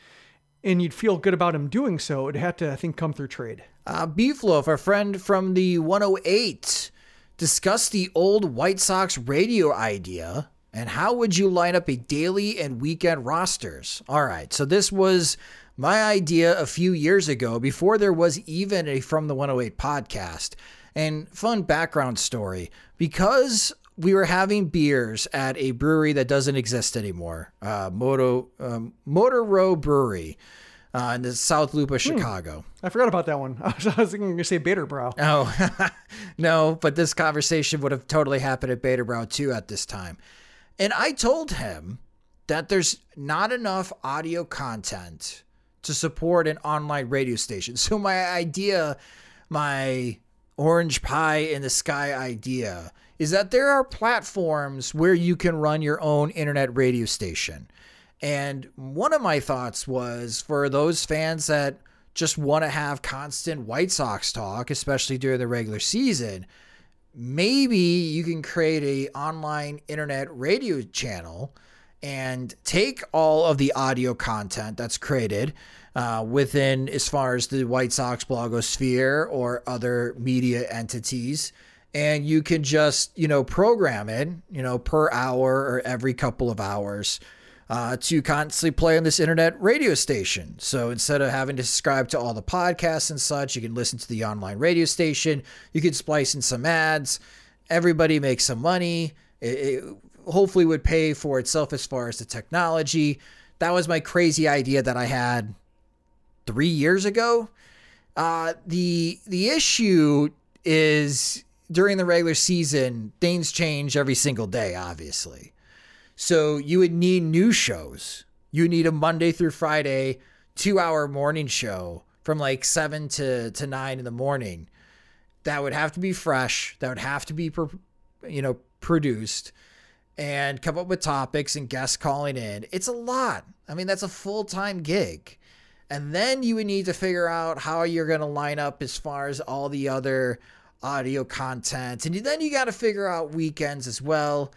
and you'd feel good about him doing so, it had to, I think, come through trade. Uh, Beefloaf, our friend from the 108, discussed the old White Sox radio idea and how would you line up a daily and weekend rosters. All right, so this was my idea a few years ago before there was even a From the 108 podcast. And fun background story because we were having beers at a brewery that doesn't exist anymore, uh, Moto um, Motor Row Brewery uh, in the South Loop of hmm. Chicago. Hmm. I forgot about that one. I was, *laughs* I was thinking you say Baderbrau. Oh, *laughs* no, but this conversation would have totally happened at Baderbrau too at this time. And I told him that there's not enough audio content to support an online radio station. *laughs* So my idea, my orange pie in the sky idea, is that there are platforms where you can run your own internet radio station. And one of my thoughts was for those fans that just want to have constant White Sox talk, especially during the regular season, maybe you can create a online internet radio channel and take all of the audio content that's created uh, within as far as the White Sox blogosphere or other media entities. And you can just you know program it you know per hour or every couple of hours uh, to constantly play on this internet radio station. So instead of having to subscribe to all the podcasts and such, you can listen to the online radio station. You can splice in some ads. Everybody makes some money. It, it hopefully would pay for itself as far as the technology. That was my crazy idea that I had three years ago. Uh, the the issue is during the regular season, things change every single day, obviously. So you would need new shows. You need a Monday through Friday, two hour morning show from like seven to, to nine in the morning. That would have to be fresh. That would have to be, you know, produced and come up with topics and guests calling in. It's a lot. I mean, that's a full time gig. And then you would need to figure out how you're going to line up as far as all the other audio content, and then you got to figure out weekends as well.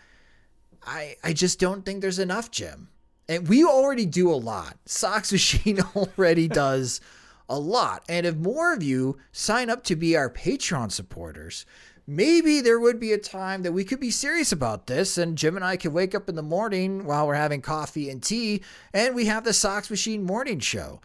I I just don't think there's enough, Jim. And we already do a lot. Sox Machine *laughs* already does a lot. And if more of you sign up to be our Patreon supporters, maybe there would be a time that we could be serious about this and Jim and I could wake up in the morning while we're having coffee and tea and we have the Sox Machine morning show.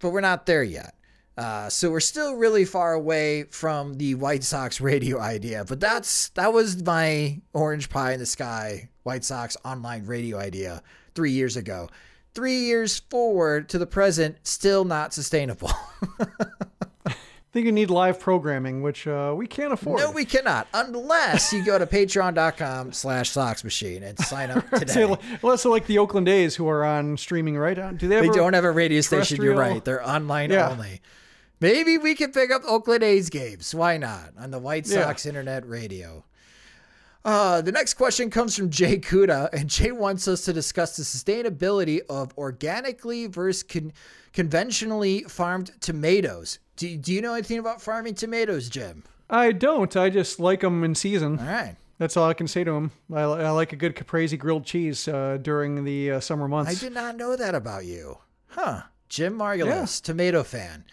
But we're not there yet. Uh, so we're still really far away from the White Sox radio idea, but that's that was my orange pie in the sky White Sox online radio idea three years ago. Three years forward to the present, still not sustainable. I *laughs* think you need live programming, which uh, we can't afford. No, we cannot, unless you go to patreon.com slash Sox Machine and sign up *laughs* today. well, so like the Oakland A's who are on streaming right now. Do they? They don't have a radio station. You're right. They're online yeah. only. Maybe we can pick up Oakland A's games. Why not on the White Sox yeah. internet radio? Uh, the next question comes from Jay Kuda, and Jay wants us to discuss the sustainability of organically versus con- conventionally farmed tomatoes. Do, do you know anything about farming tomatoes, Jim? I don't. I just like them in season. All right. That's all I can say to them. I, I like a good caprese grilled cheese uh, during the uh, summer months. I did not know that about you. Huh. Jim Margalus, yeah. tomato fan.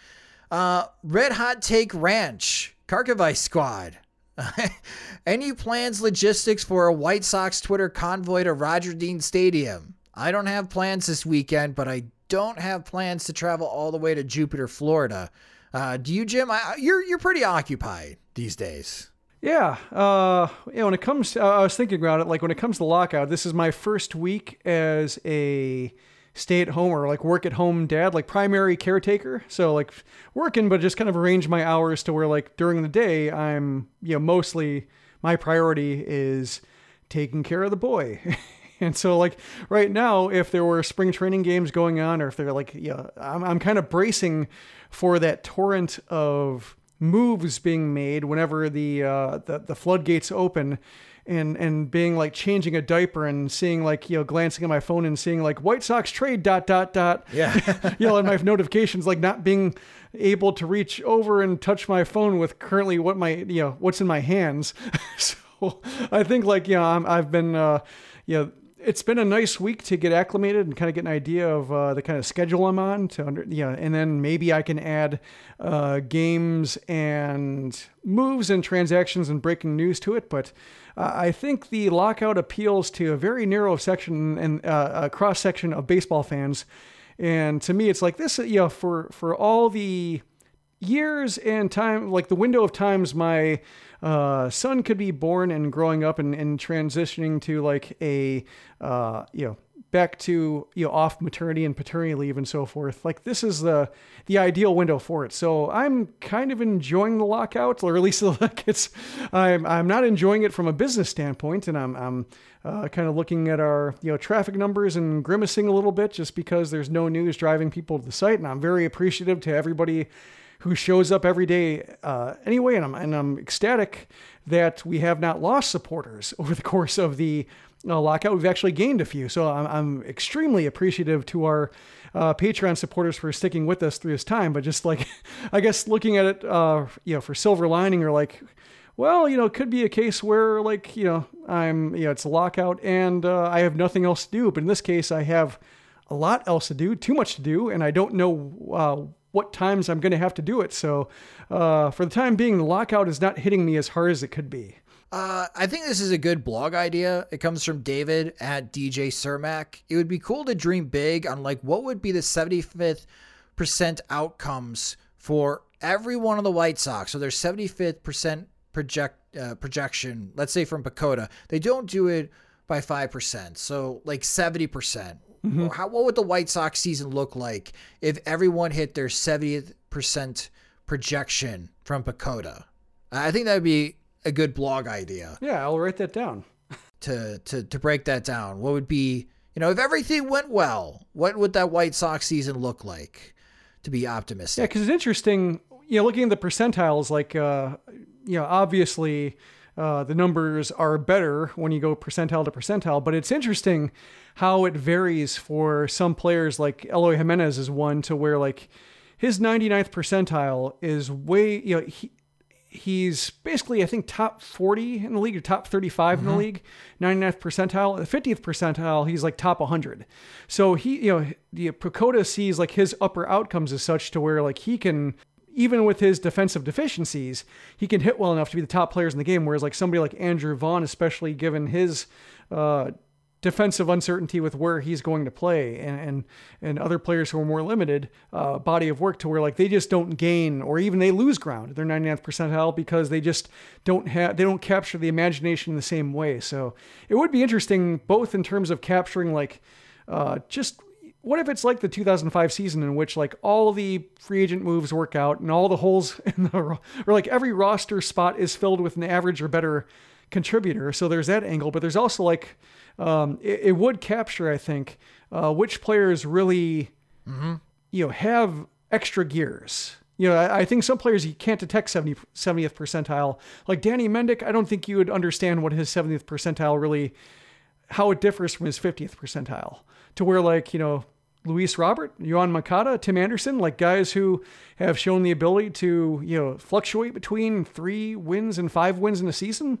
Uh, Red Hot Take Ranch, Karkovice Squad. *laughs* Any plans, logistics for a White Sox Twitter convoy to Roger Dean Stadium? I don't have plans this weekend, but I don't have plans to travel all the way to Jupiter, Florida. Uh, do you, Jim? I, you're you're pretty occupied these days. Yeah. Uh, yeah. When it comes, to, uh, I was thinking about it. Like when it comes to lockout, this is my first week as a stay at home or like work at home dad, like primary caretaker. So like working, but just kind of arrange my hours to where like during the day, I'm, you know, mostly my priority is taking care of the boy. *laughs* and so like right now, if there were spring training games going on, or if they're like, yeah, I'm, I'm kind of bracing for that torrent of moves being made whenever the, uh, the, the floodgates open and and being like changing a diaper and seeing like you know glancing at my phone and seeing like White Sox trade dot dot dot yeah *laughs* you know and my notifications like not being able to reach over and touch my phone with currently what my you know what's in my hands *laughs* so I think like you know I'm, I've been uh you know it's been a nice week to get acclimated and kind of get an idea of uh, the kind of schedule I'm on to under, yeah, and then maybe I can add uh, games and moves and transactions and breaking news to it. But I think the lockout appeals to a very narrow section and uh, a cross section of baseball fans. And to me, it's like this, you know, for, for all the years and time, like the window of times my uh, son could be born and growing up and, and transitioning to like a, uh, you know, back to you know off maternity and paternity leave and so forth like this is the the ideal window for it so i'm kind of enjoying the lockout or at least *laughs* like it's i'm i'm not enjoying it from a business standpoint and i'm i'm uh, kind of looking at our you know traffic numbers and grimacing a little bit just because there's no news driving people to the site and i'm very appreciative to everybody who shows up every day uh, anyway. And I'm, and I'm ecstatic that we have not lost supporters *laughs* over the course of the lockout. We've actually gained a few. So I'm, I'm extremely appreciative to our uh, Patreon supporters for sticking with us through this time. But just like, *laughs* I guess looking at it, uh, you know, for silver lining or like, well, you know, it could be a case where like, you know, I'm, you know, it's a lockout and uh, I have nothing else to do. But in this case, I have a lot else to do, too much to do, and I don't know uh, what times I'm going to have to do it. So, uh, for the time being, the lockout is not hitting me as hard as it could be. Uh, I think this is a good blog idea. It comes from David at DJ Cermak. It would be cool to dream big on like what would be the 75th percent outcomes for every one of the White Sox. So their 75th percent project uh, projection. Let's say from PECOTA, they don't do it by five percent. So like 70 percent. Mm-hmm. How what would the White Sox season look like if everyone hit their 70th percent projection from PECOTA? I think that would be a good blog idea. Yeah, I'll write that down. to to to break that down, what would be you know if everything went well, what would that White Sox season look like? To be optimistic. Yeah, because it's interesting. You know, looking at the percentiles, like uh, you know, obviously. Uh, the numbers are better when you go percentile to percentile, but it's interesting how it varies for some players. Like Eloy Jimenez is one to where like his 99th percentile is way, you know, he, he's basically, I think, top 40 in the league or top 35 in the league, 99th percentile. The 50th percentile, he's like top 100. So he, you know, the PECOTA sees like his upper outcomes as such to where like he can even with his defensive deficiencies, he can hit well enough to be the top players in the game. Whereas like somebody like Andrew Vaughn, especially given his uh, defensive uncertainty with where he's going to play, and and, and other players who are more limited uh, body of work to where like they just don't gain or even they lose ground. They're 99th percentile because they just don't have they don't capture the imagination in the same way. So it would be interesting both in terms of capturing like uh, just what if it's like the 2005 season in which like all the free agent moves work out and all the holes *laughs* in the or like every roster spot is filled with an average or better contributor so there's that angle but there's also like um, it, it would capture i think uh, which players really you know have extra gears you know, I, I think some players you can't detect 70, 70th percentile. Like Danny Mendick, I don't think you would understand what his 70th percentile really how it differs from his 50th percentile to where like you know Luis Robert, Yoán Moncada, Tim Anderson, like guys who have shown the ability to you know fluctuate between three wins and five wins in a season.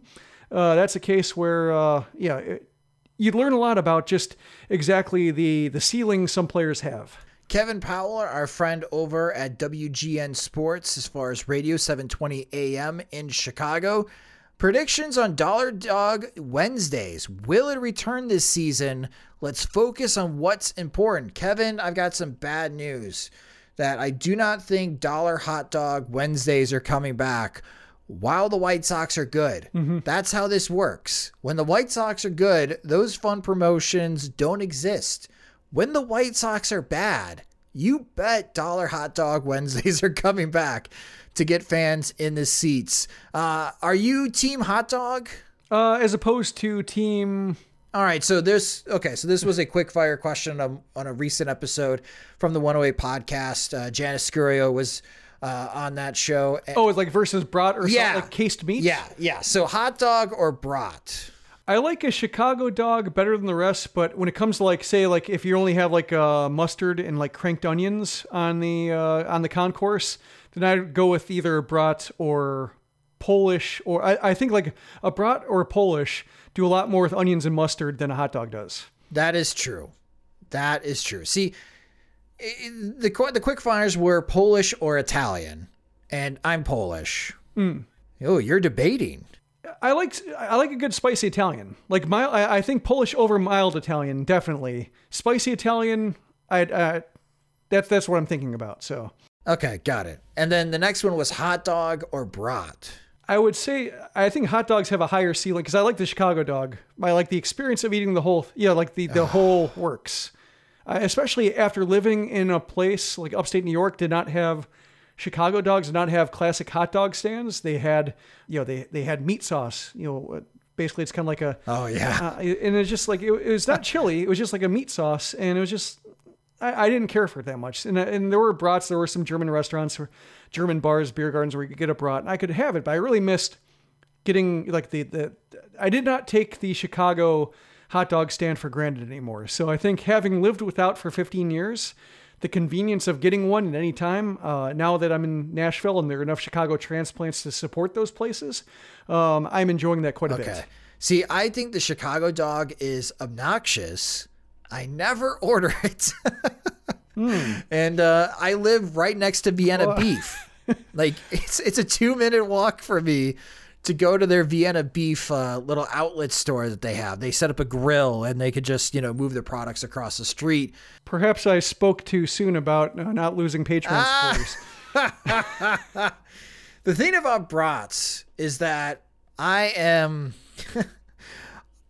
Uh, that's a case where uh, yeah, it, you'd learn a lot about just exactly the the ceiling some players have. Kevin Powell, our friend over at WGN Sports, as far as Radio 720 AM in Chicago. Predictions on Dollar Dog Wednesdays. Will it return this season? Let's focus on what's important. Kevin, I've got some bad news that I do not think Dollar Hot Dog Wednesdays are coming back while the White Sox are good. That's how this works. When the White Sox are good, those fun promotions don't exist. When the White Sox are bad, you bet Dollar Hot Dog *laughs* Wednesdays are coming back to get fans in the seats. Uh, are you Team Hot Dog? Uh, as opposed to team All right, so this okay, so this was a quick fire question on, on a recent episode from the 108 podcast. Uh, Janice Scurio was uh, on that show. oh, it's like versus brat or Yeah. like cased meat. yeah, yeah. So hot dog or brat? I like a Chicago dog better than the rest, but when it comes to like say like if you only have like uh, mustard and like cranked onions on the uh, on the concourse, then I'd go with either brat or Polish or I, I think like a brat or a Polish do a lot more with onions and mustard than a hot dog does. That is true. That is true. See, the the quick fires were Polish or Italian, and I'm Polish. Oh, you're debating. I like I like a good spicy Italian. Like mild, I, I think Polish over mild Italian definitely. Spicy Italian, I uh, that's that's what I'm thinking about. So Okay, got it. And then the next one was hot dog or brat. I would say I think hot dogs have a higher ceiling because I like the Chicago dog. I like the experience of eating the whole, yeah, like the the whole works. Uh, especially after living in a place like upstate New York, did not have Chicago dogs, did not have classic hot dog stands. They had, you know, they they had meat sauce. You know, uh, basically it's kind of like a Oh yeah. uh, and it's just like it, it was not chili. It was just like a meat sauce, and it was just I, I didn't care for it that much. And and there were brats. There were some German restaurants or German bars, beer gardens where you could get a brat, and I could have it. But I really missed getting like the the. I did not take the Chicago hot dog stand for granted anymore. So I think having lived without for 15 years. The convenience of getting one at any time. Uh, now that I'm in Nashville and there are enough Chicago transplants to support those places, um, I'm enjoying that quite a Okay. bit. See, I think the Chicago dog is obnoxious. I never *laughs* order it. And uh, I live right next to Vienna beef. *laughs* like it's it's a two minute walk for me to go to their Vienna beef uh, little outlet store that they have. They set up a grill and they could just you know move their products across the street. Perhaps I spoke too soon about uh, not losing Patreon supporters. *laughs* The thing about brats is that I am. *laughs*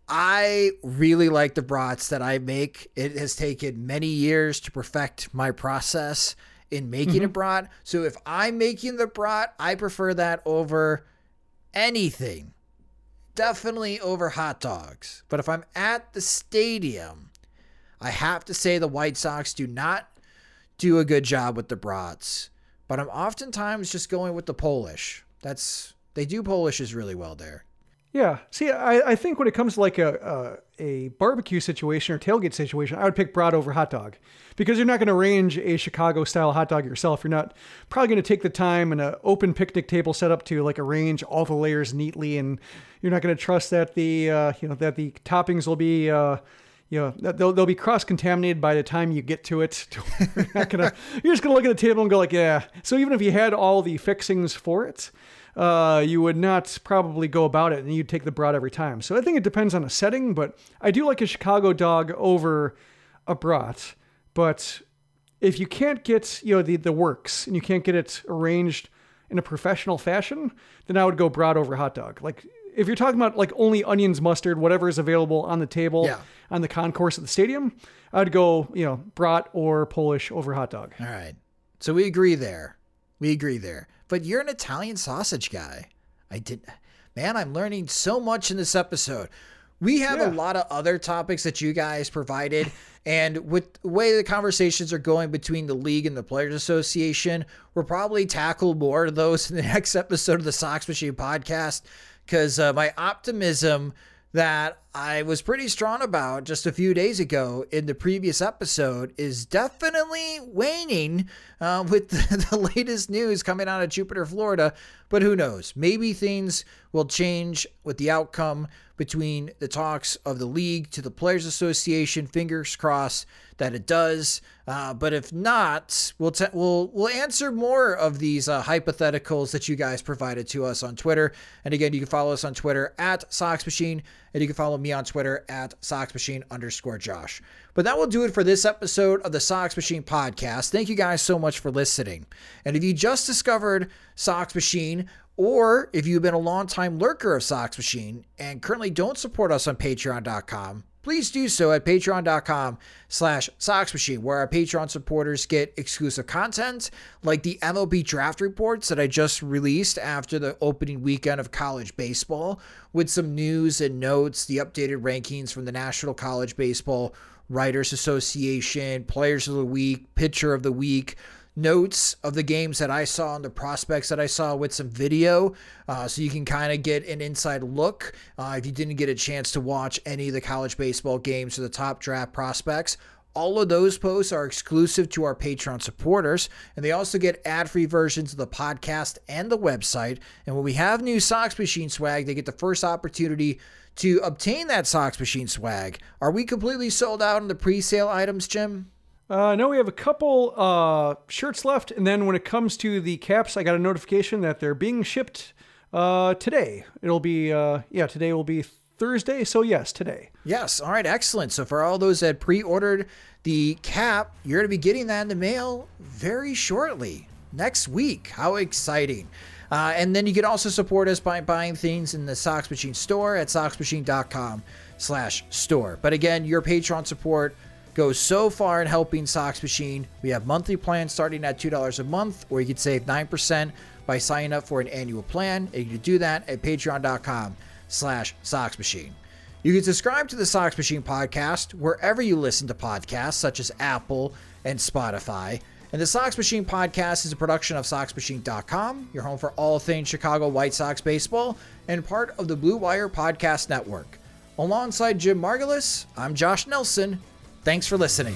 I really like the brats that I make. It has taken many years to perfect my process in making a brat. So if I'm making the brat, I prefer that over anything. Definitely over hot dogs. But if I'm at the stadium, I have to say the White Sox do not do a good job with the brats. But I'm oftentimes just going with the Polish. That's they do Polishes really well there. Yeah. See, I, I think when it comes to like a, a, a barbecue situation or tailgate situation, I would pick brat over hot dog because you're not going to arrange a Chicago style hot dog yourself. You're not probably going to take the time and an open picnic table setup to like arrange all the layers neatly, and you're not going to trust that the uh, you know that the toppings will be. Uh, you know, they'll, they'll be cross contaminated by the time you get to it. *laughs* you're, gonna, you're just going to look at the table and go like, yeah. So even if you had all the fixings for it, uh, you would not probably go about it and you'd take the brat every time. So I think it depends on a setting, but I do like a Chicago dog over a brat. But if you can't get, you know, the, the works and you can't get it arranged in a professional fashion, then I would go brat over hot dog. Like if you're talking about like only onions, mustard, whatever is available on the table Yeah. on the concourse at the stadium, I'd go, you know, brat or Polish over hot dog. All right. So we agree there. We agree there. But you're an Italian sausage guy. I did. Man, I'm learning so much in this episode. We have a lot of other topics that you guys provided. And with the way the conversations are going between the league and the Players Association, we'll probably tackle more of those *laughs* in the next episode of the Sox Machine podcast. Because uh, my optimism that I was pretty strong about just a few days ago in the previous episode is definitely waning uh, with the, *laughs* the latest news coming out of Jupiter, Florida. But who knows? Maybe things will change with the outcome between the talks of the league to the Players Association. Fingers crossed that it does. Uh, but if not, we'll te- we'll we'll answer more of these uh, hypotheticals that you guys provided to us on Twitter. And again, you can follow us on Twitter at Sox Machine, and you can follow me on Twitter at Sox Machine underscore Josh. But that will do it for this episode of the Sox Machine podcast. Thank you guys so much for listening. And if you just discovered Sox Machine, or if you've been a longtime lurker of Sox Machine and currently don't support us on patreon.com, please do so at patreon.com slash Sox Machine, where our Patreon supporters get exclusive content like the MLB draft reports that I just released after the opening weekend of college baseball with some news and notes, the updated rankings from the National College Baseball Writers Association, Players of the Week, Pitcher of the Week, notes of the games that I saw and the prospects that I saw with some video. Uh, so you can kind of get an inside look uh, if you didn't get a chance to watch any of the college baseball games or the top draft prospects. All of those posts are exclusive to our Patreon supporters, and they also get ad free versions of the podcast and the website. And when we have new Sox Machine swag, they get the first opportunity to obtain that Sox Machine swag. Are we completely sold out on the pre sale items, Jim? Uh, no, we have a couple uh, shirts left, and then when it comes to the caps, I got a notification that they're being shipped uh, today. It'll be uh, yeah, today will be Thursday, so yes, today. Yes. All right. Excellent. So for all those that pre-ordered the cap, you're going to be getting that in the mail very shortly next week. How exciting! Uh, and then you can also support us by buying things in the Sox Machine store at soxmachine.com/store. But again, your Patreon support goes so far in helping Sox Machine. We have monthly plans starting at $2 a month, or you can save 9% by signing up for an annual plan. And you can do that at patreon.com slash Sox Machine. You can subscribe to the Sox Machine podcast wherever you listen to podcasts, such as Apple and Spotify. And the Sox Machine podcast is a production of SoxMachine.com, your home for all things Chicago White Sox baseball, and part of the Blue Wire Podcast Network. Alongside Jim Margalus, I'm Josh Nelson. Thanks for listening.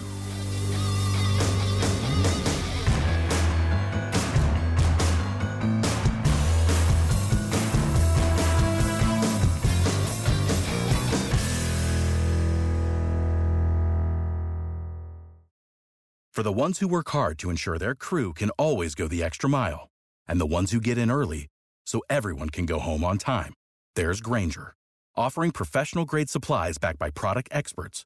For the ones who work hard to ensure their crew can always go the extra mile, and the ones who get in early so everyone can go home on time, there's Grainger, offering professional grade supplies backed by product experts